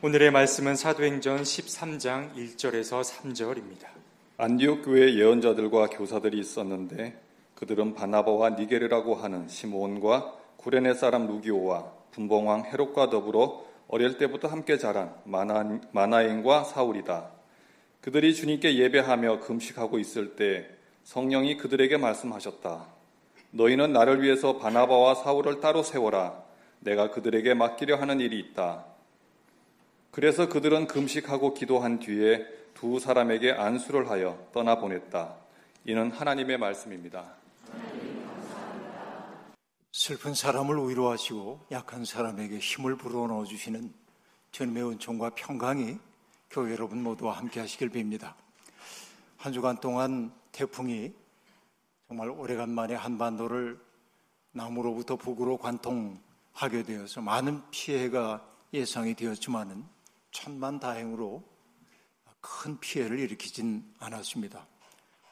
오늘의 말씀은 사도행전 13장 1절에서 3절입니다. 안디옥 교회에 예언자들과 교사들이 있었는데 그들은 바나바와 니게르라고 하는 시므온과 구레네 사람 루기오와 분봉왕 헤롯과 더불어 어릴 때부터 함께 자란 마나, 마나인과 사울이다. 그들이 주님께 예배하며 금식하고 있을 때 성령이 그들에게 말씀하셨다. 너희는 나를 위해서 바나바와 사울을 따로 세워라. 내가 그들에게 맡기려 하는 일이 있다. 그래서 그들은 금식하고 기도한 뒤에 두 사람에게 안수를 하여 떠나 보냈다. 이는 하나님의 말씀입니다. 슬픈 사람을 위로하시고 약한 사람에게 힘을 불어넣어 주시는 주님의 은총과 평강이 교회 여러분 모두와 함께 하시길 빕니다. 한 주간 동안 태풍이 정말 오래간만에 한반도를 남으로부터 북으로 관통하게 되어서 많은 피해가 예상이 되었지만은 천만 다행으로 큰 피해를 일으키진 않았습니다.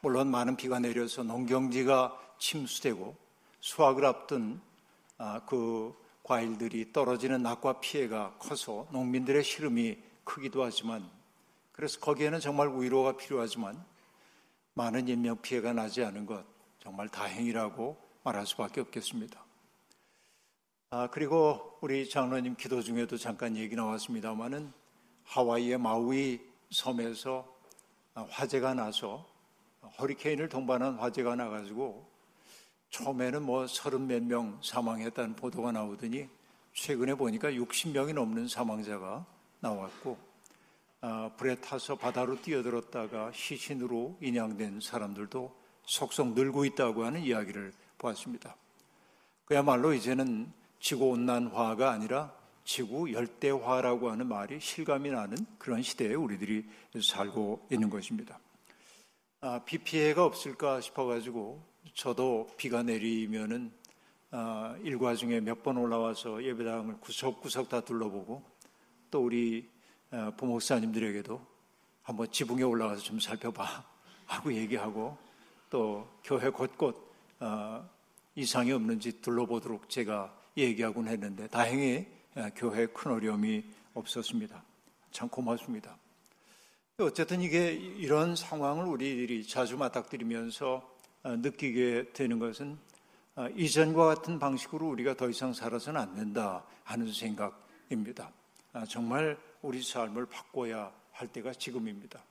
물론 많은 비가 내려서 농경지가 침수되고 수확을 앞둔 아, 그 과일들이 떨어지는 낙과 피해가 커서 농민들의 시름이 크기도 하지만 그래서 거기에는 정말 위로가 필요하지만 많은 인명 피해가 나지 않은 것 정말 다행이라고 말할 수밖에 없겠습니다. 아, 그리고 우리 장로님 기도 중에도 잠깐 얘기 나왔습니다만은 하와이의 마우이 섬에서 화재가 나서 허리케인을 동반한 화재가 나가지고 처음에는 뭐 서른 몇 명 사망했다는 보도가 나오더니 최근에 보니까 60명이 넘는 사망자가 나왔고 아, 불에 타서 바다로 뛰어들었다가 시신으로 인양된 사람들도 속속 늘고 있다고 하는 이야기를 보았습니다. 그야말로 이제는 지구 온난화가 아니라 지구 열대화라고 하는 말이 실감이 나는 그런 시대에 우리들이 살고 있는 것입니다. 아, 비 피해가 없을까 싶어가지고 저도 비가 내리면은 아, 일과 중에 몇 번 올라와서 예배당을 구석구석 다 둘러보고 또 우리 아, 부목사님들에게도 한번 지붕에 올라가서 좀 살펴봐 하고 얘기하고 또 교회 곳곳 아, 이상이 없는지 둘러보도록 제가 얘기하곤 했는데 다행히 교회에 큰 어려움이 없었습니다. 참 고맙습니다. 어쨌든 이게 이런 상황을 우리들이 자주 맞닥뜨리면서 어, 느끼게 되는 것은 어, 이전과 같은 방식으로 우리가 더 이상 살아서는 안 된다 하는 생각입니다. 아, 정말 우리 삶을 바꿔야 할 때가 지금입니다.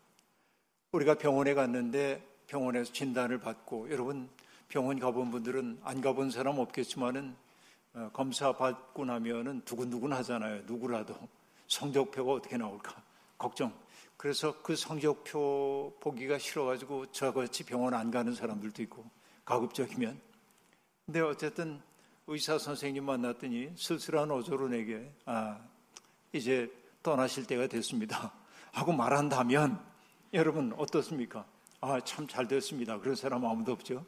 우리가 병원에 갔는데 병원에서 진단을 받고 여러분 병원 가본 분들은 안 가본 사람 없겠지만은 어, 검사 받고 나면은 두근두근 하잖아요. 누구라도 성적표가 어떻게 나올까 걱정. 그래서 그 성적표 보기가 싫어가지고 저같이 병원 안 가는 사람들도 있고 가급적이면. 근데 어쨌든 의사 선생님 만났더니 쓸쓸한 어조로 내게 아 이제 떠나실 때가 됐습니다. 하고 말한다면 여러분 어떻습니까? 아 참 잘 됐습니다. 그런 사람 아무도 없죠.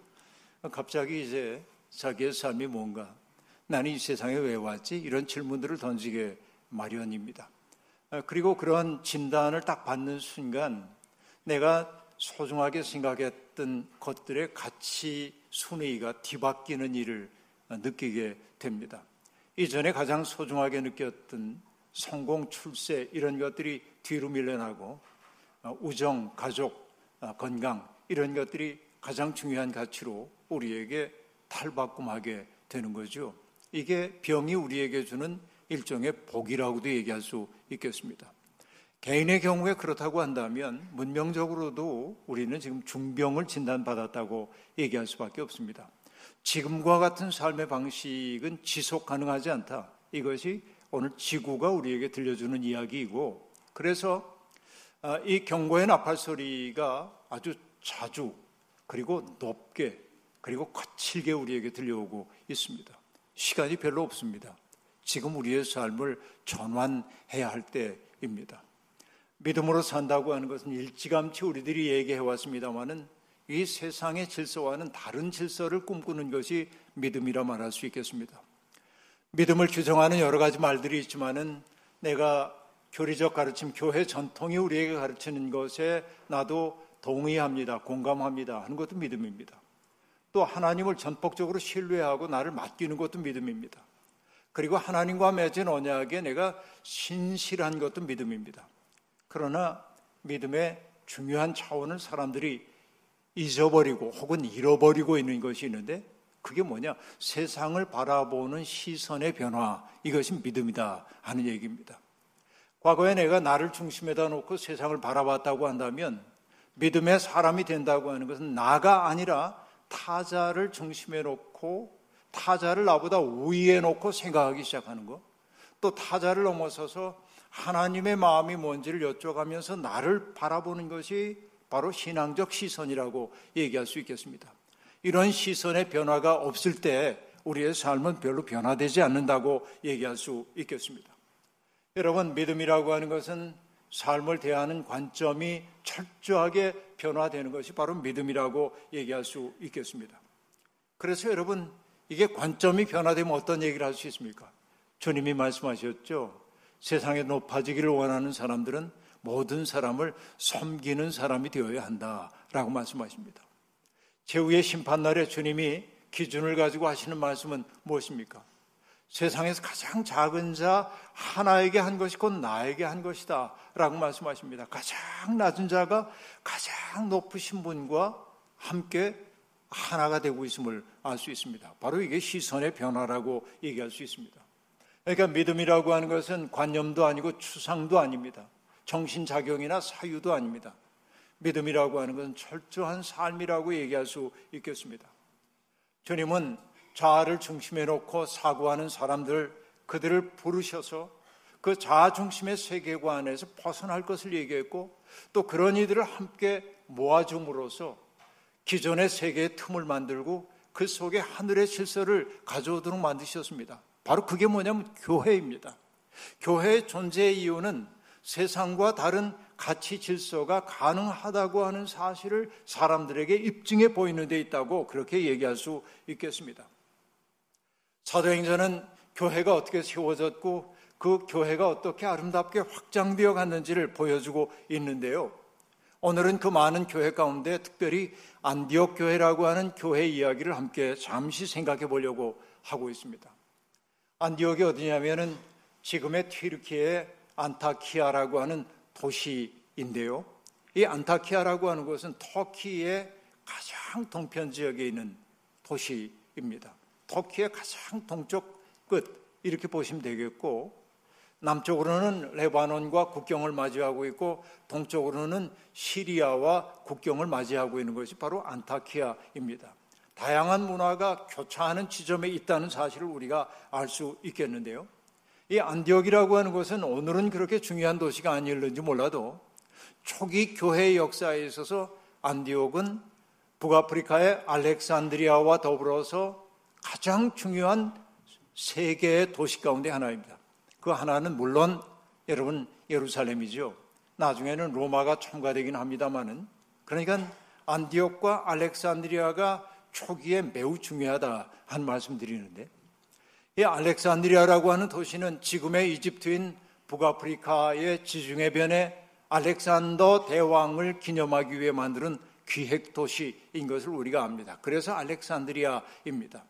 갑자기 이제 자기의 삶이 뭔가 나는 이 세상에 왜 왔지? 이런 질문들을 던지게 마련입니다. 어, 그리고 그런 진단을 딱 받는 순간 내가 소중하게 생각했던 것들의 가치 순위가 뒤바뀌는 일을 느끼게 됩니다. 이전에 가장 소중하게 느꼈던 성공, 출세 이런 것들이 뒤로 밀려나고 어, 우정, 가족, 어, 건강 이런 것들이 가장 중요한 가치로 우리에게 탈바꿈하게 되는 거죠. 이게 병이 우리에게 주는 일종의 복이라고도 얘기할 수 있겠습니다. 개인의 경우에 그렇다고 한다면 문명적으로도 우리는 지금 중병을 진단받았다고 얘기할 수밖에 없습니다. 지금과 같은 삶의 방식은 지속 가능하지 않다. 이것이 오늘 지구가 우리에게 들려주는 이야기이고 그래서 아, 이 경고의 나팔 소리가 아주 자주 그리고 높게 그리고 거칠게 우리에게 들려오고 있습니다. 시간이 별로 없습니다. 지금 우리의 삶을 전환해야 할 때입니다. 믿음으로 산다고 하는 것은 일찌감치 우리들이 얘기해 왔습니다만은 이 세상의 질서와는 다른 질서를 꿈꾸는 것이 믿음이라 말할 수 있겠습니다. 믿음을 규정하는 여러 가지 말들이 있지만은 내가 교리적 가르침, 교회 전통이 우리에게 가르치는 것에 나도 동의합니다, 공감합니다 하는 것도 믿음입니다. 또 하나님을 전폭적으로 신뢰하고 나를 맡기는 것도 믿음입니다. 그리고 하나님과 맺은 언약에 내가 신실한 것도 믿음입니다. 그러나 믿음의 중요한 차원을 사람들이 잊어버리고 혹은 잃어버리고 있는 것이 있는데 그게 뭐냐? 세상을 바라보는 시선의 변화. 이것이 믿음이다 하는 얘기입니다. 과거에 내가 나를 중심에다 놓고 세상을 바라봤다고 한다면 믿음의 사람이 된다고 하는 것은 나가 아니라 타자를 중심에 놓고 타자를 나보다 우위에 놓고 생각하기 시작하는 것. 또 타자를 넘어서서 하나님의 마음이 뭔지를 여쭤가면서 나를 바라보는 것이 바로 신앙적 시선이라고 얘기할 수 있겠습니다. 이런 시선의 변화가 없을 때 우리의 삶은 별로 변화되지 않는다고 얘기할 수 있겠습니다. 여러분, 믿음이라고 하는 것은 삶을 대하는 관점이 철저하게 변화되는 것이 바로 믿음이라고 얘기할 수 있겠습니다. 그래서 여러분, 이게 관점이 변화되면 어떤 얘기를 할 수 있습니까? 주님이 말씀하셨죠. 세상에 높아지기를 원하는 사람들은 모든 사람을 섬기는 사람이 되어야 한다라고 말씀하십니다. 제후의 심판날에 주님이 기준을 가지고 하시는 말씀은 무엇입니까? 세상에서 가장 작은 자 하나에게 한 것이 곧 나에게 한 것이다 라고 말씀하십니다. 가장 낮은 자가 가장 높으신 분과 함께 하나가 되고 있음을 알 수 있습니다. 바로 이게 시선의 변화라고 얘기할 수 있습니다. 그러니까 믿음이라고 하는 것은 관념도 아니고 추상도 아닙니다. 정신작용이나 사유도 아닙니다. 믿음이라고 하는 것은 철저한 삶이라고 얘기할 수 있겠습니다. 주님은 자아를 중심에 놓고 사고하는 사람들, 그들을 부르셔서 그 자아 중심의 세계관에서 벗어날 것을 얘기했고 또 그런 이들을 함께 모아줌으로써 기존의 세계의 틈을 만들고 그 속에 하늘의 질서를 가져오도록 만드셨습니다. 바로 그게 뭐냐면 교회입니다. 교회의 존재의 이유는 세상과 다른 가치 질서가 가능하다고 하는 사실을 사람들에게 입증해 보이는 데 있다고 그렇게 얘기할 수 있겠습니다. 사도행전은 교회가 어떻게 세워졌고 그 교회가 어떻게 아름답게 확장되어 갔는지를 보여주고 있는데요. 오늘은 그 많은 교회 가운데 특별히 안디옥 교회라고 하는 교회 이야기를 함께 잠시 생각해 보려고 하고 있습니다. 안디옥이 어디냐면은 지금의 튀르키의 안타키아라고 하는 도시인데요. 이 안타키아라고 하는 곳은 터키의 가장 동편 지역에 있는 도시입니다. 터키의 가장 동쪽 끝 이렇게 보시면 되겠고 남쪽으로는 레바논과 국경을 맞이하고 있고 동쪽으로는 시리아와 국경을 맞이하고 있는 것이 바로 안타키아입니다. 다양한 문화가 교차하는 지점에 있다는 사실을 우리가 알 수 있겠는데요. 이 안디옥이라고 하는 것은 오늘은 그렇게 중요한 도시가 아닐는지 몰라도 초기 교회 역사에 있어서 안디옥은 북아프리카의 알렉산드리아와 더불어서 가장 중요한 세계의 도시 가운데 하나입니다. 그 하나는 물론 여러분 예루살렘이죠. 나중에는 로마가 첨가되긴 합니다만은 그러니까 안디옥과 알렉산드리아가 초기에 매우 중요하다 한 말씀 드리는데 이 알렉산드리아라고 하는 도시는 지금의 이집트인 북아프리카의 지중해 변에 알렉산더 대왕을 기념하기 위해 만드는 기획 도시인 것을 우리가 압니다. 그래서 알렉산드리아입니다.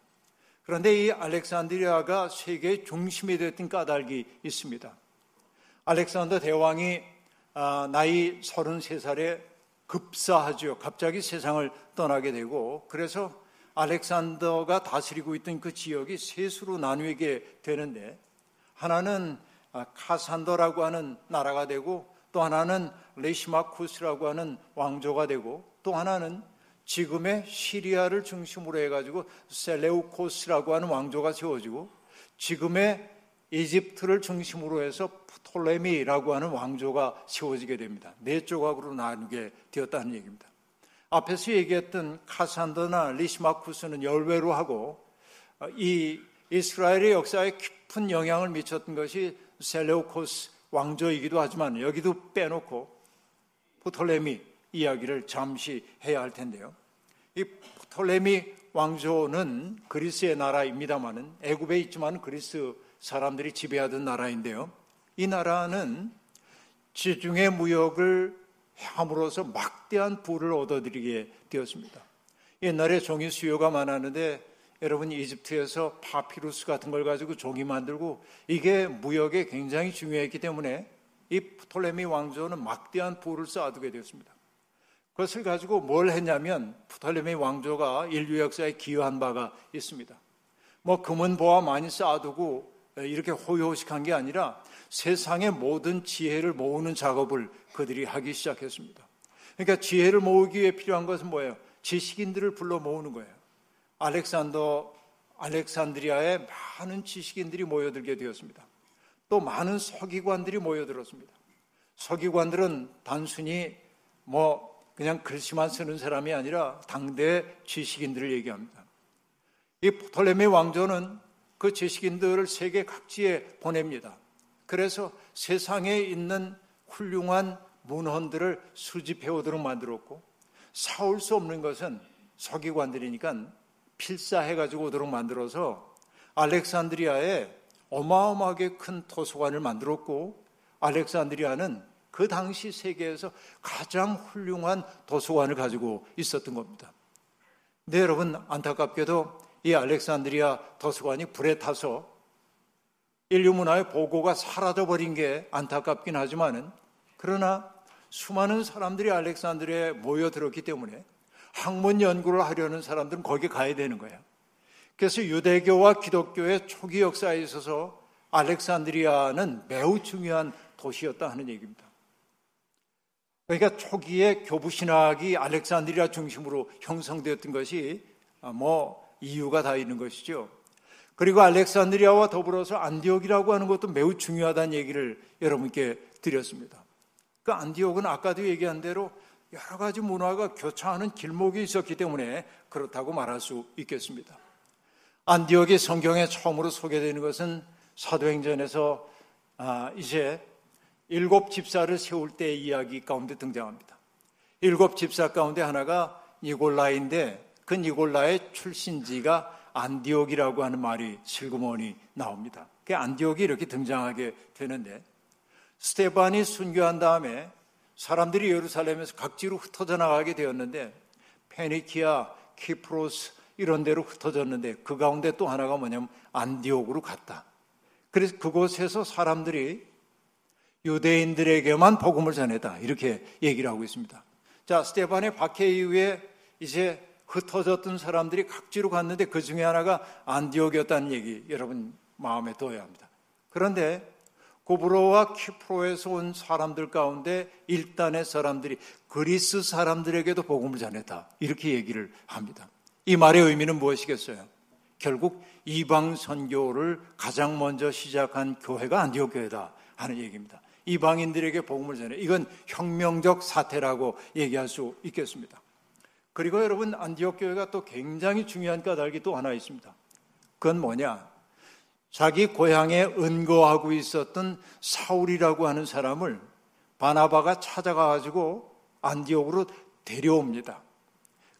그런데 이 알렉산드리아가 세계의 중심이 됐던 까닭이 있습니다. 알렉산더 대왕이 아, 나이 33살에 급사하죠. 갑자기 세상을 떠나게 되고 그래서 알렉산더가 다스리고 있던 그 지역이 셋으로 나뉘게 되는데 하나는 아, 카산더라고 하는 나라가 되고 또 하나는 리시마쿠스라고 하는 왕조가 되고 또 하나는 지금의 시리아를 중심으로 해가지고 셀레우코스라고 하는 왕조가 세워지고 지금의 이집트를 중심으로 해서 프톨레미라고 하는 왕조가 세워지게 됩니다. 네 조각으로 나누게 되었다는 얘기입니다. 앞에서 얘기했던 카산더나 리시마쿠스는 열외로 하고 어, 이 이스라엘의 역사에 깊은 영향을 미쳤던 것이 셀레오코스 왕조이기도 하지만 여기도 빼놓고 포톨레미 이야기를 잠시 해야 할 텐데요. 이 포톨레미 왕조는 그리스의 나라입니다만은 애굽에 있지만 그리스 사람들이 지배하던 나라인데요. 이 나라는 지중해 무역을 함으로써 막대한 부를 얻어들이게 되었습니다. 옛날에 종이 수요가 많았는데 여러분 이집트에서 파피루스 같은 걸 가지고 종이 만들고 이게 무역에 굉장히 중요했기 때문에 이 프톨레미 왕조는 막대한 부를 쌓아두게 되었습니다. 그것을 가지고 뭘 했냐면 프톨레미 왕조가 인류 역사에 기여한 바가 있습니다. 뭐 금은 보화 많이 쌓아두고 이렇게 호요식한 게 아니라 세상의 모든 지혜를 모으는 작업을 그들이 하기 시작했습니다. 그러니까 지혜를 모으기 위해 필요한 것은 뭐예요? 지식인들을 불러 모으는 거예요. 알렉산더 알렉산드리아에 많은 지식인들이 모여들게 되었습니다. 또 많은 서기관들이 모여들었습니다. 서기관들은 단순히 뭐 그냥 글씨만 쓰는 사람이 아니라 당대 지식인들을 얘기합니다. 이 토레미 왕조는 그 지식인들을 세계 각지에 보냅니다. 그래서 세상에 있는 훌륭한 문헌들을 수집해 오도록 만들었고 사올 수 없는 것은 서기관들이니까 필사해 가지고 오도록 만들어서 알렉산드리아에 어마어마하게 큰 도서관을 만들었고 알렉산드리아는 그 당시 세계에서 가장 훌륭한 도서관을 가지고 있었던 겁니다. 네, 여러분 안타깝게도 이 알렉산드리아 도서관이 불에 타서 인류 문화의 보고가 사라져 버린 게 안타깝긴 하지만은 그러나 수많은 사람들이 알렉산드리아에 모여들었기 때문에 학문 연구를 하려는 사람들은 거기 가야 되는 거예요. 그래서 유대교와 기독교의 초기 역사에 있어서 알렉산드리아는 매우 중요한 도시였다 하는 얘기입니다. 그러니까 초기에 교부 신학이 알렉산드리아 중심으로 형성되었던 것이 뭐 이유가 다 있는 것이죠. 그리고 알렉산드리아와 더불어서 안디옥이라고 하는 것도 매우 중요하다는 얘기를 여러분께 드렸습니다. 그 안디옥은 아까도 얘기한 대로 여러 가지 문화가 교차하는 길목이 있었기 때문에 그렇다고 말할 수 있겠습니다. 안디옥이 성경에 처음으로 소개되는 것은 사도행전에서 아, 이제 일곱 집사를 세울 때의 이야기 가운데 등장합니다. 일곱 집사 가운데 하나가 니골라인데 그 니골라의 출신지가 안디옥이라고 하는 말이 슬그머니 나옵니다. 그 안디옥이 이렇게 등장하게 되는데 스테반이 순교한 다음에 사람들이 예루살렘에서 각지로 흩어져 나가게 되었는데 페니키아, 키프로스 이런 데로 흩어졌는데 그 가운데 또 하나가 뭐냐면 안디옥으로 갔다. 그래서 그곳에서 사람들이 유대인들에게만 복음을 전했다. 이렇게 얘기를 하고 있습니다. 자, 스테반의 박해 이후에 이제 흩어졌던 사람들이 각지로 갔는데 그 중에 하나가 안디옥이었다는 얘기 여러분 마음에 둬야 합니다. 그런데 고브로와 키프로에서 온 사람들 가운데 일단의 사람들이 그리스 사람들에게도 복음을 전했다. 이렇게 얘기를 합니다. 이 말의 의미는 무엇이겠어요? 결국 이방 선교를 가장 먼저 시작한 교회가 안디옥 교회다 하는 얘기입니다. 이방인들에게 복음을 전해. 이건 혁명적 사태라고 얘기할 수 있겠습니다. 그리고 여러분 안디옥 교회가 또 굉장히 중요한 까닭이 또 하나 있습니다. 그건 뭐냐? 자기 고향에 은거하고 있었던 사울이라고 하는 사람을 바나바가 찾아가 가지고 안디옥으로 데려옵니다.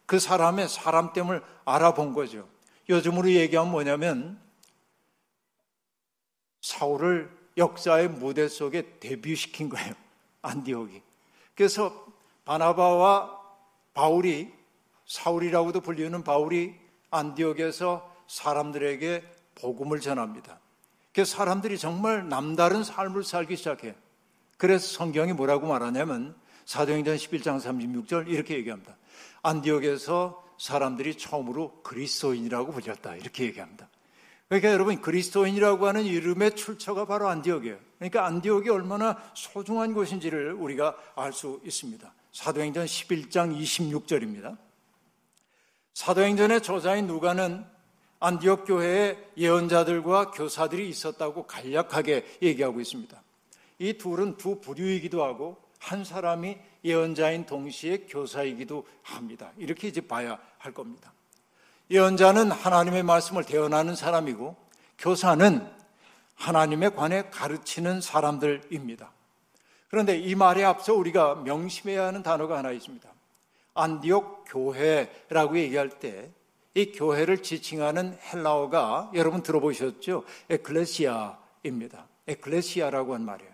그 사람의 사람됨을 알아본 거죠. 요즘으로 얘기하면 뭐냐면 사울을 역사의 무대 속에 데뷔시킨 거예요. 안디옥이. 그래서 바나바와 바울이 사울이라고도 불리는 바울이 안디옥에서 사람들에게 복음을 전합니다. 그 사람들이 정말 남다른 삶을 살기 시작해. 그래서 성경이 뭐라고 말하냐면 사도행전 11장 36절 이렇게 얘기합니다. 안디옥에서 사람들이 처음으로 그리스도인이라고 불렸다. 이렇게 얘기합니다. 그러니까 여러분 그리스도인이라고 하는 이름의 출처가 바로 안디옥이에요. 그러니까 안디옥이 얼마나 소중한 곳인지를 우리가 알 수 있습니다. 사도행전 11장 26절입니다. 사도행전의 저자인 누가는 안디옥 교회에 예언자들과 교사들이 있었다고 간략하게 얘기하고 있습니다. 이 둘은 두 부류이기도 하고 한 사람이 예언자인 동시에 교사이기도 합니다. 이렇게 이제 봐야 할 겁니다. 예언자는 하나님의 말씀을 대언하는 사람이고 교사는 하나님에 관해 가르치는 사람들입니다. 그런데 이 말에 앞서 우리가 명심해야 하는 단어가 하나 있습니다. 안디옥 교회라고 얘기할 때 이 교회를 지칭하는 헬라어가 여러분 들어보셨죠? 에클레시아입니다. 에클레시아라고 한 말이에요.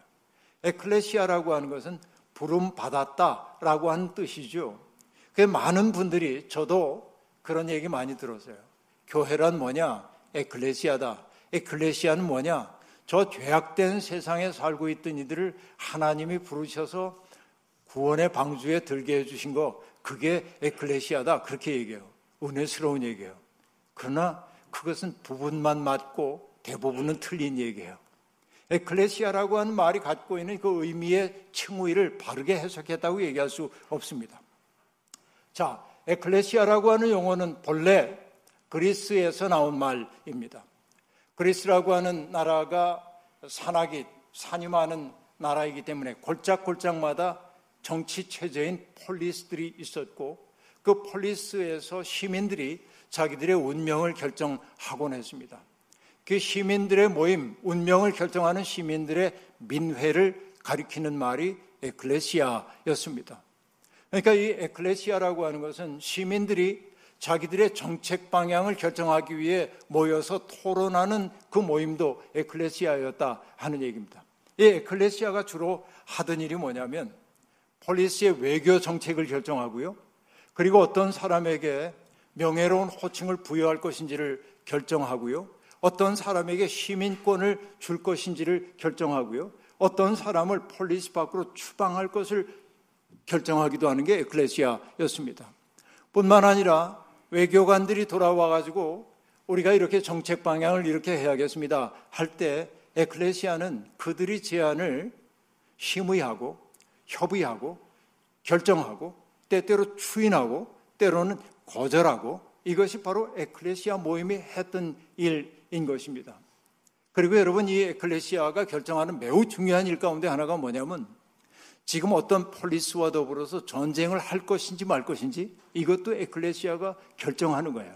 에클레시아라고 하는 것은 부름 받았다라고 하는 뜻이죠. 그 많은 분들이 저도 그런 얘기 많이 들었어요. 교회란 뭐냐? 에클레시아다. 에클레시아는 뭐냐? 저 죄악된 세상에 살고 있던 이들을 하나님이 부르셔서 구원의 방주에 들게 해주신 거, 그게 에클레시아다. 그렇게 얘기해요. 은혜스러운 얘기예요. 그러나 그것은 부분만 맞고 대부분은 틀린 얘기예요. 에클레시아라고 하는 말이 갖고 있는 그 의미의 칭의를 바르게 해석했다고 얘기할 수 없습니다. 자, 에클레시아라고 하는 용어는 본래 그리스에서 나온 말입니다. 그리스라고 하는 나라가 산악이 산이 많은 나라이기 때문에 골짝골짝마다 정치 체제인 폴리스들이 있었고 그 폴리스에서 시민들이 자기들의 운명을 결정하곤 했습니다. 그 시민들의 모임, 운명을 결정하는 시민들의 민회를 가리키는 말이 에클레시아였습니다. 그러니까 이 에클레시아라고 하는 것은 시민들이 자기들의 정책 방향을 결정하기 위해 모여서 토론하는 그 모임도 에클레시아였다 하는 얘기입니다. 이 에클레시아가 주로 하던 일이 뭐냐면 폴리스의 외교 정책을 결정하고요. 그리고 어떤 사람에게 명예로운 호칭을 부여할 것인지를 결정하고요. 어떤 사람에게 시민권을 줄 것인지를 결정하고요. 어떤 사람을 폴리스 밖으로 추방할 것을 결정하기도 하는 게 에클레시아였습니다. 뿐만 아니라 외교관들이 돌아와 가지고 우리가 이렇게 정책 방향을 이렇게 해야겠습니다. 할 때 에클레시아는 그들이 제안을 심의하고 협의하고 결정하고 때때로 추인하고 때로는 거절하고 이것이 바로 에클레시아 모임이 했던 일인 것입니다. 그리고 여러분 이 에클레시아가 결정하는 매우 중요한 일 가운데 하나가 뭐냐면 지금 어떤 폴리스와 더불어서 전쟁을 할 것인지 말 것인지 이것도 에클레시아가 결정하는 거예요.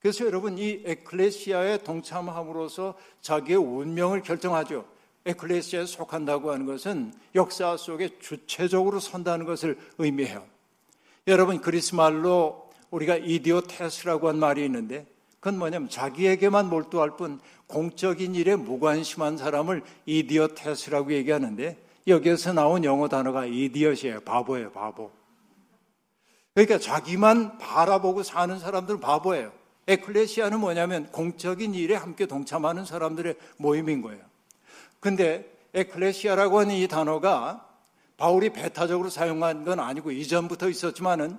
그래서 여러분 이 에클레시아에 동참함으로써 자기의 운명을 결정하죠. 에클레시아에 속한다고 하는 것은 역사 속에 주체적으로 선다는 것을 의미해요. 여러분 그리스 말로 우리가 이디오테스라고 한 말이 있는데 그건 뭐냐면 자기에게만 몰두할 뿐 공적인 일에 무관심한 사람을 이디오테스라고 얘기하는데 여기에서 나온 영어 단어가 이디엇이에요. 바보예요, 바보. 그러니까 자기만 바라보고 사는 사람들은 바보예요. 에클레시아는 뭐냐면 공적인 일에 함께 동참하는 사람들의 모임인 거예요. 근데 에클레시아라고 하는 이 단어가 바울이 배타적으로 사용한 건 아니고 이전부터 있었지만은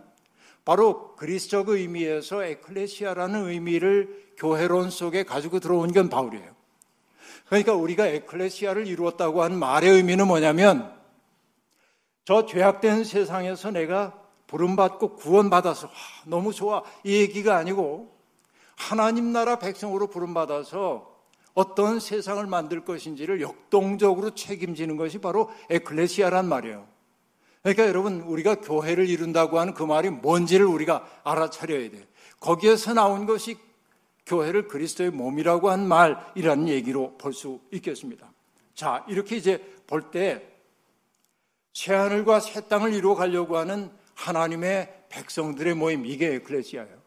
바로 그리스적 의미에서 에클레시아라는 의미를 교회론 속에 가지고 들어온 건 바울이에요. 그러니까 우리가 에클레시아를 이루었다고 하는 말의 의미는 뭐냐면 저 죄악된 세상에서 내가 부름받고 구원받아서 와, 너무 좋아 이 얘기가 아니고 하나님 나라 백성으로 부름받아서 어떤 세상을 만들 것인지를 역동적으로 책임지는 것이 바로 에클레시아란 말이에요. 그러니까 여러분 우리가 교회를 이룬다고 하는 그 말이 뭔지를 우리가 알아차려야 돼요. 거기에서 나온 것이 교회를 그리스도의 몸이라고 한 말이라는 얘기로 볼 수 있겠습니다. 자, 이렇게 이제 볼 때 새하늘과 새 땅을 이루어 가려고 하는 하나님의 백성들의 모임, 이게 에클레시아예요.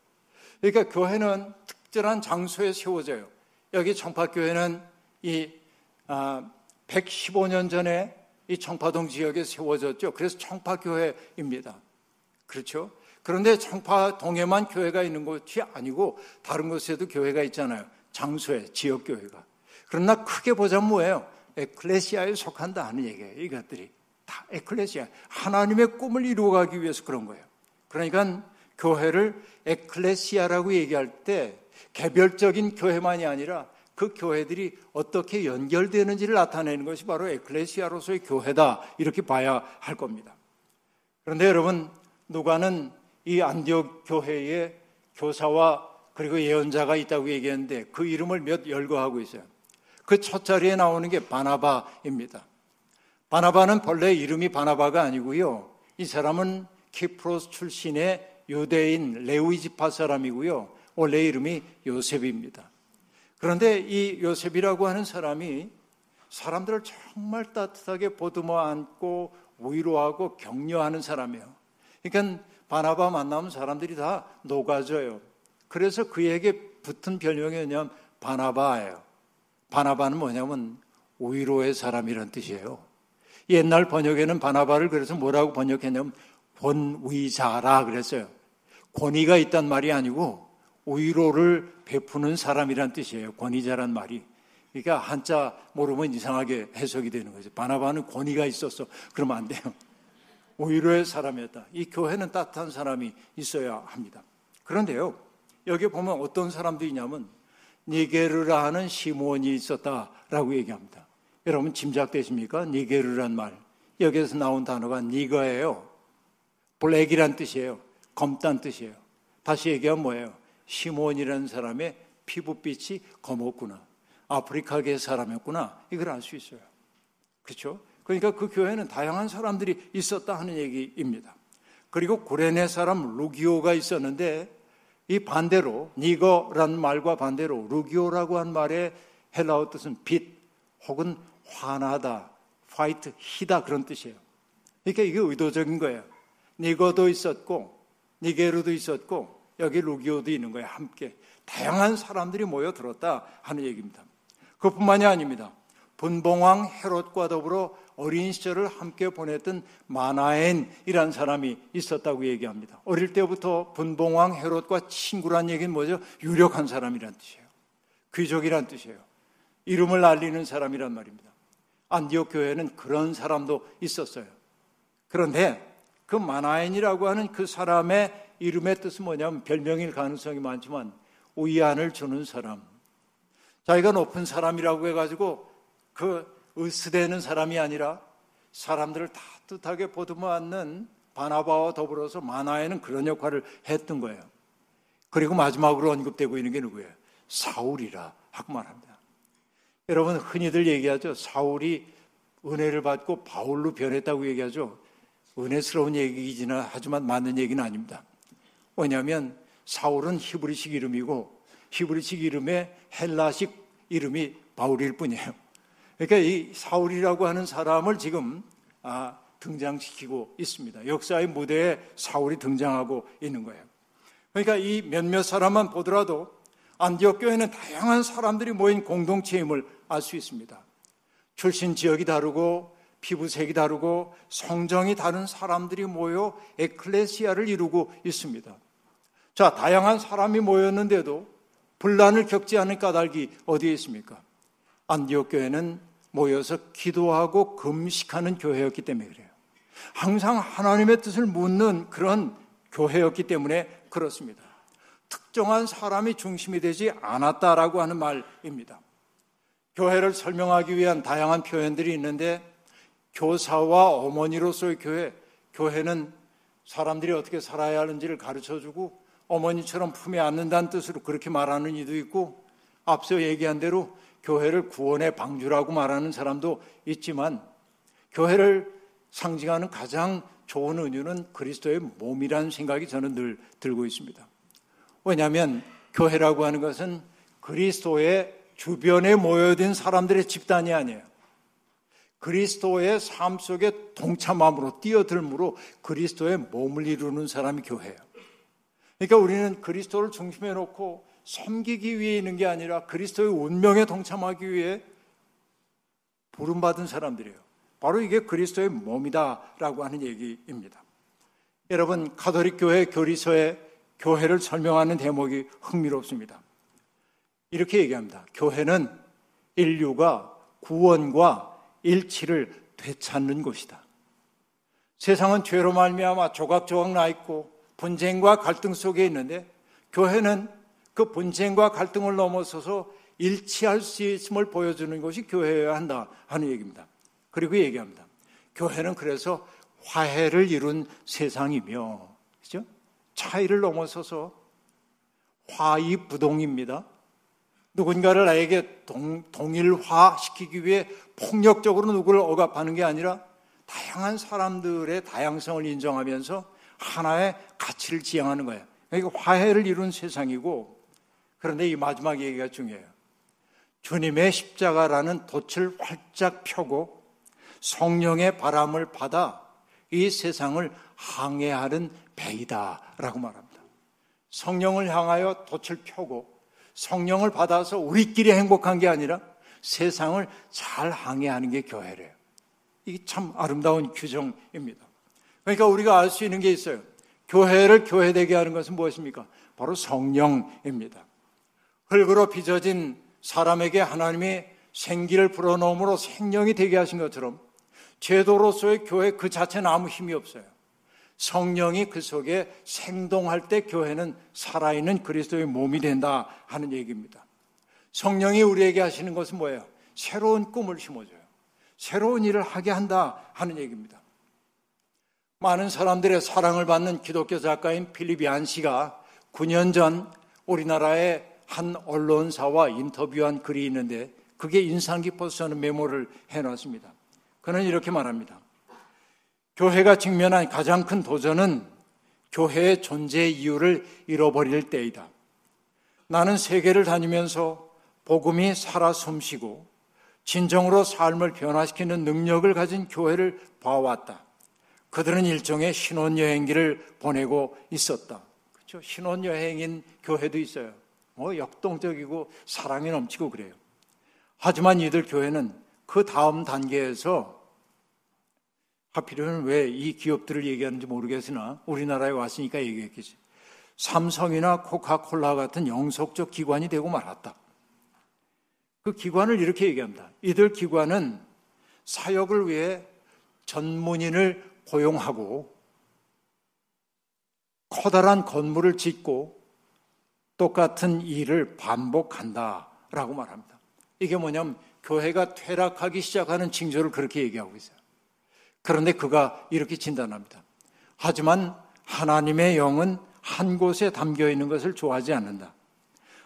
그러니까 교회는 특별한 장소에 세워져요. 여기 청파교회는 이 115년 아, 전에 이 청파동 지역에 세워졌죠. 그래서 청파교회입니다. 그렇죠? 그런데 청파 동에만 교회가 있는 것이 아니고 다른 곳에도 교회가 있잖아요. 장소에 지역 교회가. 그러나 크게 보자면 뭐예요? 에클레시아에 속한다 하는 얘기예요. 이것들이 다 에클레시아 하나님의 꿈을 이루어가기 위해서 그런 거예요. 그러니까 교회를 에클레시아라고 얘기할 때 개별적인 교회만이 아니라 그 교회들이 어떻게 연결되는지를 나타내는 것이 바로 에클레시아로서의 교회다 이렇게 봐야 할 겁니다. 그런데 여러분 누가는 이 안디옥 교회에 교사와 그리고 예언자가 있다고 얘기했는데 그 이름을 몇 열거하고 있어요. 그 첫 자리에 나오는 게 바나바입니다. 바나바는 본래 이름이 바나바가 아니고요. 이 사람은 키프로스 출신의 유대인 레위 지파 사람이고요. 원래 이름이 요셉입니다. 그런데 이 요셉이라고 하는 사람이 사람들을 정말 따뜻하게 보듬어 안고 위로하고 격려하는 사람이에요. 그러니까 바나바 만나면 사람들이 다 녹아져요. 그래서 그에게 붙은 별명이 뭐냐면 바나바예요. 바나바는 뭐냐면 위로의 사람이란 뜻이에요. 옛날 번역에는 바나바를 그래서 뭐라고 번역했냐면 권위자라 그랬어요. 권위가 있단 말이 아니고 위로를 베푸는 사람이란 뜻이에요. 권위자란 말이. 그러니까 한자 모르면 이상하게 해석이 되는 거죠. 바나바는 권위가 있었어. 그러면 안 돼요. 위로의 사람이었다. 이 교회는 따뜻한 사람이 있어야 합니다. 그런데요, 여기 보면 어떤 사람도 있냐면 니게르라 하는 시몬이 있었다라고 얘기합니다. 여러분 짐작되십니까? 니게르란 말. 여기에서 나온 단어가 니거예요. 블랙이란 뜻이에요. 검단 뜻이에요. 다시 얘기하면 뭐예요? 시몬이라는 사람의 피부빛이 검었구나. 아프리카계 사람이었구나. 이걸 알 수 있어요. 그렇죠? 그러니까 그 교회는 다양한 사람들이 있었다 하는 얘기입니다. 그리고 구레네 사람 루기오가 있었는데 이 반대로 니거라는 말과 반대로 루기오라고 한 말의 헬라어 뜻은 빛 혹은 화나다, 화이트, 희다 그런 뜻이에요. 그러니까 이게 의도적인 거예요. 니거도 있었고 니게르도 있었고 여기 루기오도 있는 거예요. 함께 다양한 사람들이 모여 들었다 하는 얘기입니다. 그뿐만이 아닙니다. 분봉왕 헤롯과 더불어 어린 시절을 함께 보냈던 마나엔이라는 사람이 있었다고 얘기합니다. 어릴 때부터 분봉왕 헤롯과 친구란 얘기는 뭐죠? 유력한 사람이란 뜻이에요. 귀족이란 뜻이에요. 이름을 알리는 사람이란 말입니다. 안디옥 교회는 그런 사람도 있었어요. 그런데 그 마나엔이라고 하는 그 사람의 이름의 뜻은 뭐냐면 별명일 가능성이 많지만 위안을 주는 사람. 자기가 높은 사람이라고 해가지고 그 으스대는 사람이 아니라 사람들을 따뜻하게 보듬어 안는 바나바와 더불어서 마나에는 그런 역할을 했던 거예요. 그리고 마지막으로 언급되고 있는 게 누구예요? 사울이라 하고 말합니다. 여러분 흔히들 얘기하죠. 사울이 은혜를 받고 바울로 변했다고 얘기하죠. 은혜스러운 얘기이지는 하지만 맞는 얘기는 아닙니다. 왜냐하면 사울은 히브리식 이름이고 히브리식 이름의 헬라식 이름이 바울일 뿐이에요. 그러니까 이 사울이라고 하는 사람을 지금 아, 등장시키고 있습니다. 역사의 무대에 사울이 등장하고 있는 거예요. 그러니까 이 몇몇 사람만 보더라도 안디옥 교회는 다양한 사람들이 모인 공동체임을 알 수 있습니다. 출신 지역이 다르고 피부색이 다르고 성정이 다른 사람들이 모여 에클레시아를 이루고 있습니다. 자, 다양한 사람이 모였는데도 분란을 겪지 않은 까닭이 어디에 있습니까? 안디옥 교회는 모여서 기도하고 금식하는 교회였기 때문에 그래요. 항상 하나님의 뜻을 묻는 그런 교회였기 때문에 그렇습니다. 특정한 사람이 중심이 되지 않았다라고 하는 말입니다. 교회를 설명하기 위한 다양한 표현들이 있는데 교사와 어머니로서의 교회, 교회는 사람들이 어떻게 살아야 하는지를 가르쳐 주고 어머니처럼 품에 안는다는 뜻으로 그렇게 말하는 이도 있고 앞서 얘기한 대로 교회를 구원의 방주라고 말하는 사람도 있지만 교회를 상징하는 가장 좋은 은유는 그리스도의 몸이라는 생각이 저는 늘 들고 있습니다. 왜냐하면 교회라고 하는 것은 그리스도의 주변에 모여든 사람들의 집단이 아니에요. 그리스도의 삶 속에 동참함으로 뛰어들므로 그리스도의 몸을 이루는 사람이 교회예요. 그러니까 우리는 그리스도를 중심에 놓고 섬기기 위해 있는 게 아니라 그리스도의 운명에 동참하기 위해 부름받은 사람들이에요. 바로 이게 그리스도의 몸이다라고 하는 얘기입니다. 여러분, 가톨릭 교회 교리서에 교회를 설명하는 대목이 흥미롭습니다. 이렇게 얘기합니다. 교회는 인류가 구원과 일치를 되찾는 곳이다. 세상은 죄로 말미암아 조각조각 나 있고 분쟁과 갈등 속에 있는데 교회는 그 분쟁과 갈등을 넘어서서 일치할 수 있음을 보여주는 것이 교회여야 한다 하는 얘기입니다. 그리고 얘기합니다. 교회는 그래서 화해를 이룬 세상이며, 그죠? 차이를 넘어서서 화이부동입니다. 누군가를 나에게 동, 동일화시키기 위해 폭력적으로 누구를 억압하는 게 아니라 다양한 사람들의 다양성을 인정하면서 하나의 가치를 지향하는 거예요. 그러니까 화해를 이룬 세상이고 그런데 이 마지막 얘기가 중요해요. 주님의 십자가라는 돛을 활짝 펴고 성령의 바람을 받아 이 세상을 항해하는 배이다라고 말합니다. 성령을 향하여 돛을 펴고 성령을 받아서 우리끼리 행복한 게 아니라 세상을 잘 항해하는 게 교회래요. 이게 참 아름다운 규정입니다. 그러니까 우리가 알 수 있는 게 있어요. 교회를 교회되게 하는 것은 무엇입니까? 바로 성령입니다. 흙으로 빚어진 사람에게 하나님이 생기를 불어넣음으로 생명이 되게 하신 것처럼 제도로서의 교회 그 자체는 아무 힘이 없어요. 성령이 그 속에 생동할 때 교회는 살아있는 그리스도의 몸이 된다 하는 얘기입니다. 성령이 우리에게 하시는 것은 뭐예요? 새로운 꿈을 심어줘요. 새로운 일을 하게 한다 하는 얘기입니다. 많은 사람들의 사랑을 받는 기독교 작가인 필립 얀 씨가 9년 전 우리나라의 한 언론사와 인터뷰한 글이 있는데 그게 인상 깊어서 저는 메모를 해놨습니다. 그는 이렇게 말합니다. 교회가 직면한 가장 큰 도전은 교회의 존재 이유를 잃어버릴 때이다. 나는 세계를 다니면서 복음이 살아 숨쉬고 진정으로 삶을 변화시키는 능력을 가진 교회를 봐왔다. 그들은 일종의 신혼여행기를 보내고 있었다. 그렇죠? 신혼여행인 교회도 있어요. 뭐 역동적이고 사랑이 넘치고 그래요. 하지만 이들 교회는 그 다음 단계에서 하필이면 왜 이 기업들을 얘기하는지 모르겠으나 우리나라에 왔으니까 얘기했겠지. 삼성이나 코카콜라 같은 영속적 기관이 되고 말았다. 그 기관을 이렇게 얘기합니다. 이들 기관은 사역을 위해 전문인을 고용하고 커다란 건물을 짓고 똑같은 일을 반복한다라고 말합니다. 이게 뭐냐면 교회가 퇴락하기 시작하는 징조를 그렇게 얘기하고 있어요. 그런데 그가 이렇게 진단합니다. 하지만 하나님의 영은 한 곳에 담겨 있는 것을 좋아하지 않는다.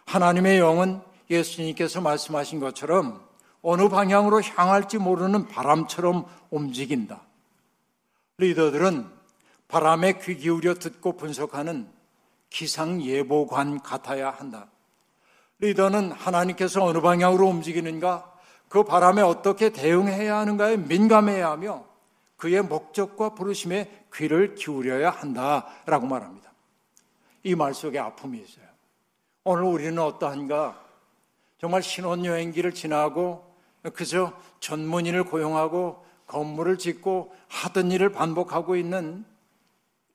하나님의 영은 예수님께서 말씀하신 것처럼 어느 방향으로 향할지 모르는 바람처럼 움직인다. 리더들은 바람에 귀 기울여 듣고 분석하는 기상예보관 같아야 한다. 리더는 하나님께서 어느 방향으로 움직이는가, 그 바람에 어떻게 대응해야 하는가에 민감해야 하며 그의 목적과 부르심에 귀를 기울여야 한다라고 말합니다. 이 말 속에 아픔이 있어요. 오늘 우리는 어떠한가? 정말 신혼여행기를 지나고 그저 전문인을 고용하고 건물을 짓고 하던 일을 반복하고 있는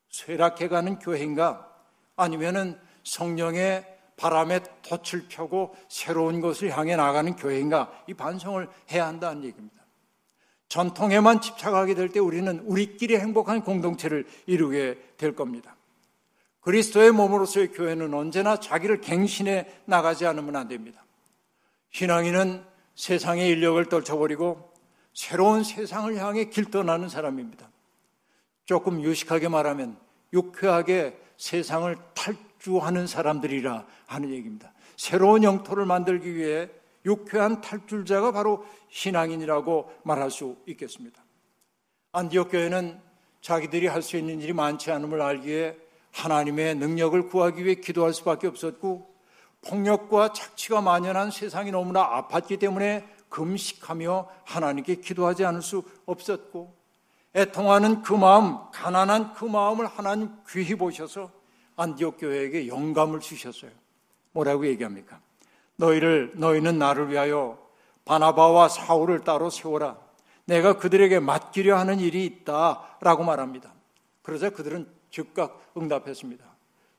쇠락해가는 교회인가? 아니면은 성령의 바람에 돛을 펴고 새로운 것을 향해 나가는 교회인가? 이 반성을 해야 한다는 얘기입니다. 전통에만 집착하게 될 때 우리는 우리끼리 행복한 공동체를 이루게 될 겁니다. 그리스도의 몸으로서의 교회는 언제나 자기를 갱신해 나가지 않으면 안 됩니다. 신앙인은 세상의 인력을 떨쳐버리고 새로운 세상을 향해 길 떠나는 사람입니다. 조금 유식하게 말하면 유쾌하게 세상을 탈주하는 사람들이라 하는 얘기입니다. 새로운 영토를 만들기 위해 유쾌한 탈출자가 바로 신앙인이라고 말할 수 있겠습니다. 안디옥 교회는 자기들이 할 수 있는 일이 많지 않음을 알기에 하나님의 능력을 구하기 위해 기도할 수밖에 없었고 폭력과 착취가 만연한 세상이 너무나 아팠기 때문에 금식하며 하나님께 기도하지 않을 수 없었고 애통하는 그 마음, 가난한 그 마음을 하나님 귀히 보셔서 안디옥 교회에게 영감을 주셨어요. 뭐라고 얘기합니까? 너희를 너희는 나를 위하여 바나바와 사울을 따로 세워라. 내가 그들에게 맡기려 하는 일이 있다라고 말합니다. 그러자 그들은 즉각 응답했습니다.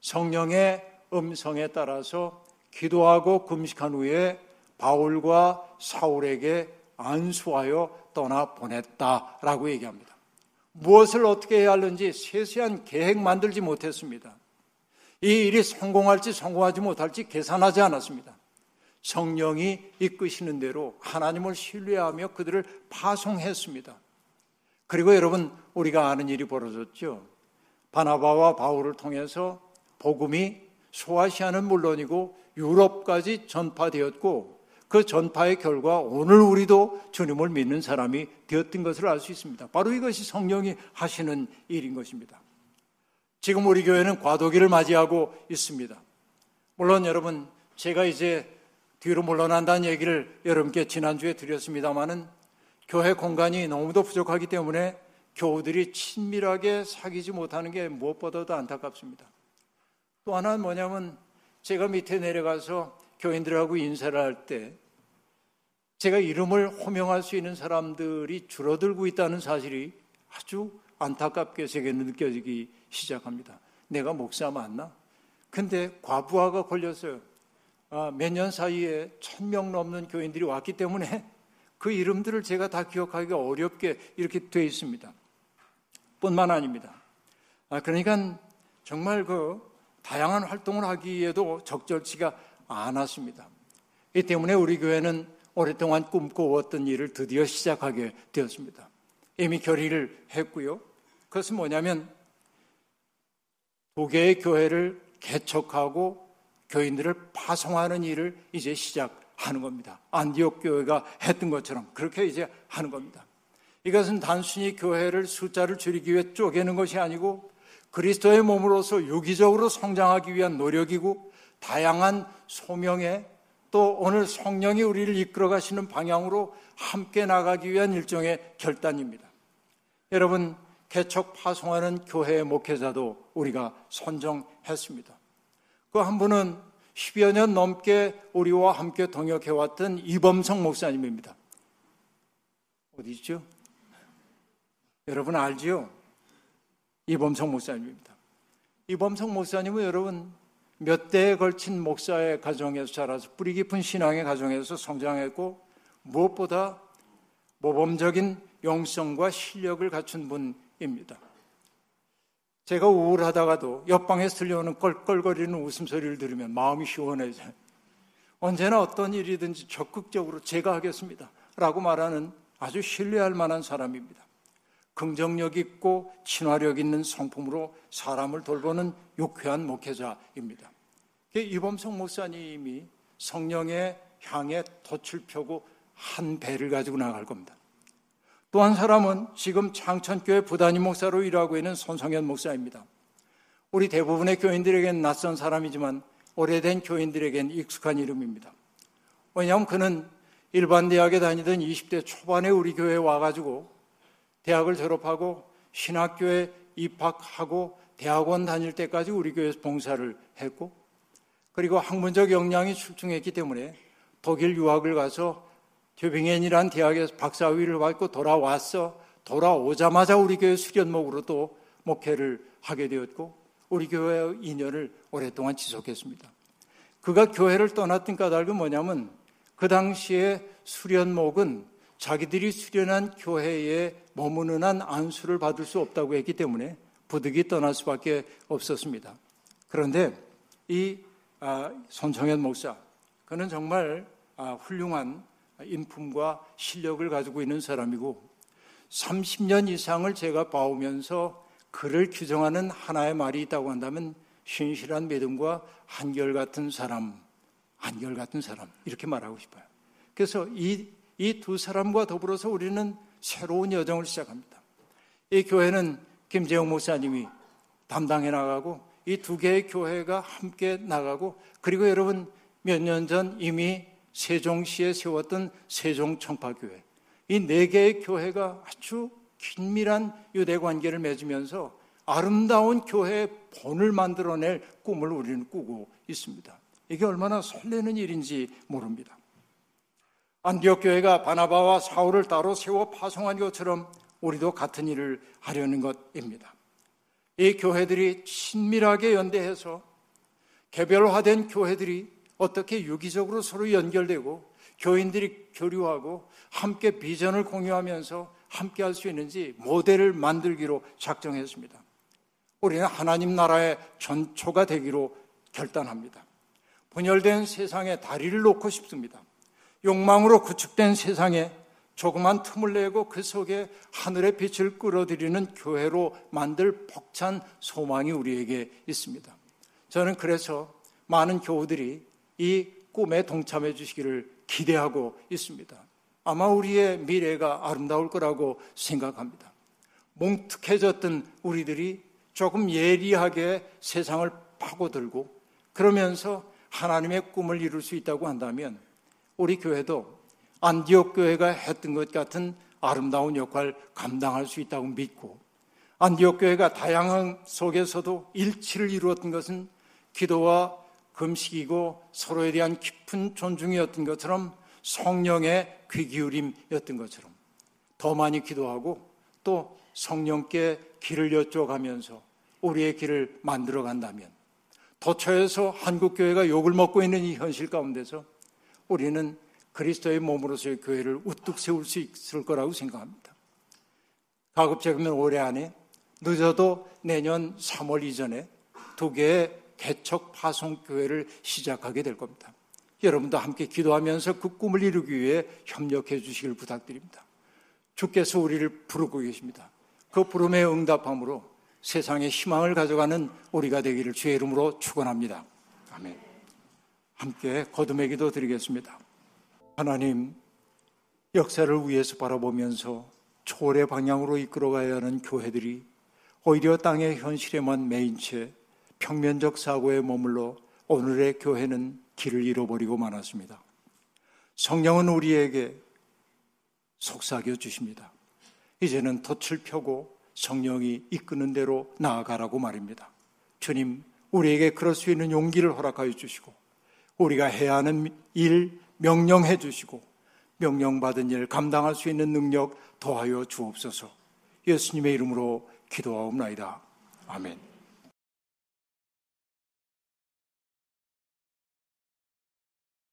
성령의 음성에 따라서 기도하고 금식한 후에 바울과 사울에게 안수하여 떠나 보냈다라고 얘기합니다. 무엇을 어떻게 해야 하는지 세세한 계획 만들지 못했습니다. 이 일이 성공할지 성공하지 못할지 계산하지 않았습니다. 성령이 이끄시는 대로 하나님을 신뢰하며 그들을 파송했습니다. 그리고 여러분 우리가 아는 일이 벌어졌죠. 바나바와 바울을 통해서 복음이 소아시아는 물론이고 유럽까지 전파되었고 그 전파의 결과 오늘 우리도 주님을 믿는 사람이 되었던 것을 알 수 있습니다. 바로 이것이 성령이 하시는 일인 것입니다. 지금 우리 교회는 과도기를 맞이하고 있습니다. 물론 여러분 제가 이제 뒤로 물러난다는 얘기를 여러분께 지난주에 드렸습니다마는 교회 공간이 너무도 부족하기 때문에 교우들이 친밀하게 사귀지 못하는 게 무엇보다도 안타깝습니다. 또 하나는 뭐냐면 제가 밑에 내려가서 교인들하고 인사를 할 때 제가 이름을 호명할 수 있는 사람들이 줄어들고 있다는 사실이 아주 안타깝게 제게 느껴지기 시작합니다. 내가 목사 맞나? 근데 과부하가 걸렸어요. 아, 몇 년 사이에 천 명 넘는 교인들이 왔기 때문에 그 이름들을 제가 다 기억하기가 어렵게 이렇게 되어 있습니다. 뿐만 아닙니다. 아, 그러니까 정말 그 다양한 활동을 하기에도 적절치가 않았습니다. 이 때문에 우리 교회는 오랫동안 꿈꿔왔던 일을 드디어 시작하게 되었습니다. 이미 결의를 했고요. 그것은 뭐냐면 두 개의 교회를 개척하고 교인들을 파송하는 일을 이제 시작하는 겁니다. 안디옥 교회가 했던 것처럼 그렇게 이제 하는 겁니다. 이것은 단순히 교회를 숫자를 줄이기 위해 쪼개는 것이 아니고 그리스도의 몸으로서 유기적으로 성장하기 위한 노력이고 다양한 소명에 또 오늘 성령이 우리를 이끌어 가시는 방향으로 함께 나가기 위한 일종의 결단입니다. 여러분, 개척 파송하는 교회의 목회자도 우리가 선정했습니다. 그 한 분은 10여 년 넘게 우리와 함께 동역해왔던 이범성 목사님입니다. 어디 있죠? 여러분 알지요? 이범성 목사님입니다. 이범성 목사님은 여러분 몇 대에 걸친 목사의 가정에서 자라서 뿌리 깊은 신앙의 가정에서 성장했고 무엇보다 모범적인 영성과 실력을 갖춘 분입니다. 제가 우울하다가도 옆방에서 들려오는 껄껄거리는 웃음소리를 들으면 마음이 시원해져요. 언제나 어떤 일이든지 적극적으로 제가 하겠습니다. 라고 말하는 아주 신뢰할 만한 사람입니다. 긍정력 있고 친화력 있는 성품으로 사람을 돌보는 유쾌한 목회자입니다. 이범성 목사님이 성령의 향에 덫을 펴고 한 배를 가지고 나갈 겁니다. 또 한 사람은 지금 창천교회 부단임 목사로 일하고 있는 손성현 목사입니다. 우리 대부분의 교인들에겐 낯선 사람이지만 오래된 교인들에겐 익숙한 이름입니다. 왜냐하면 그는 일반 대학에 다니던 20대 초반에 우리 교회에 와가지고 대학을 졸업하고 신학교에 입학하고 대학원 다닐 때까지 우리 교회에서 봉사를 했고 그리고 학문적 역량이 출중했기 때문에 독일 유학을 가서 튜빙엔이란 대학에서 박사위를 받고 돌아왔어 돌아오자마자 우리 교회 수련목으로 또 목회를 하게 되었고 우리 교회의 인연을 오랫동안 지속했습니다. 그가 교회를 떠났던 까닭은 뭐냐면 그 당시에 수련목은 자기들이 수련한 교회에 머무는 한 안수를 받을 수 없다고 했기 때문에 부득이 떠날 수밖에 없었습니다. 그런데 이 아, 손정현 목사, 그는 정말 아, 훌륭한 인품과 실력을 가지고 있는 사람이고 30년 이상을 제가 봐오면서 그를 규정하는 하나의 말이 있다고 한다면 신실한 믿음과 한결같은 사람, 한결같은 사람 이렇게 말하고 싶어요. 그래서 이 이 두 사람과 더불어서 우리는 새로운 여정을 시작합니다. 이 교회는 김재영 목사님이 담당해 나가고 이 두 개의 교회가 함께 나가고 그리고 여러분 몇 년 전 이미 세종시에 세웠던 세종청파교회 이 네 개의 교회가 아주 긴밀한 유대 관계를 맺으면서 아름다운 교회의 본을 만들어낼 꿈을 우리는 꾸고 있습니다. 이게 얼마나 설레는 일인지 모릅니다. 안디옥 교회가 바나바와 사울을 따로 세워 파송한 것처럼 우리도 같은 일을 하려는 것입니다. 이 교회들이 친밀하게 연대해서 개별화된 교회들이 어떻게 유기적으로 서로 연결되고 교인들이 교류하고 함께 비전을 공유하면서 함께 할 수 있는지 모델을 만들기로 작정했습니다. 우리는 하나님 나라의 전초가 되기로 결단합니다. 분열된 세상에 다리를 놓고 싶습니다. 욕망으로 구축된 세상에 조그만 틈을 내고 그 속에 하늘의 빛을 끌어들이는 교회로 만들 벅찬 소망이 우리에게 있습니다. 저는 그래서 많은 교우들이 이 꿈에 동참해 주시기를 기대하고 있습니다. 아마 우리의 미래가 아름다울 거라고 생각합니다. 뭉툭해졌던 우리들이 조금 예리하게 세상을 파고들고 그러면서 하나님의 꿈을 이룰 수 있다고 한다면 우리 교회도 안디옥 교회가 했던 것 같은 아름다운 역할 감당할 수 있다고 믿고 안디옥 교회가 다양한 속에서도 일치를 이루었던 것은 기도와 금식이고 서로에 대한 깊은 존중이었던 것처럼 성령의 귀 기울임이었던 것처럼 더 많이 기도하고 또 성령께 길을 여쭤가면서 우리의 길을 만들어 간다면 도처에서 한국 교회가 욕을 먹고 있는 이 현실 가운데서 우리는 그리스도의 몸으로서의 교회를 우뚝 세울 수 있을 거라고 생각합니다. 가급적이면 올해 안에 늦어도 내년 3월 이전에 두 개의 개척 파송 교회를 시작하게 될 겁니다. 여러분도 함께 기도하면서 그 꿈을 이루기 위해 협력해 주시길 부탁드립니다. 주께서 우리를 부르고 계십니다. 그 부름에 응답함으로 세상에 희망을 가져가는 우리가 되기를 주의 이름으로 축원합니다. 아멘. 함께 거듭의 기도 드리겠습니다. 하나님, 역사를 위해서 바라보면서 초월의 방향으로 이끌어가야 하는 교회들이 오히려 땅의 현실에만 매인 채 평면적 사고에 머물러 오늘의 교회는 길을 잃어버리고 말았습니다. 성령은 우리에게 속삭여 주십니다. 이제는 덫을 펴고 성령이 이끄는 대로 나아가라고 말입니다. 주님, 우리에게 그럴 수 있는 용기를 허락하여 주시고, 우리가 해야 하는 일 명령해 주시고, 명령받은 일 감당할 수 있는 능력 더하여 주옵소서. 예수님의 이름으로 기도하옵나이다. 아멘.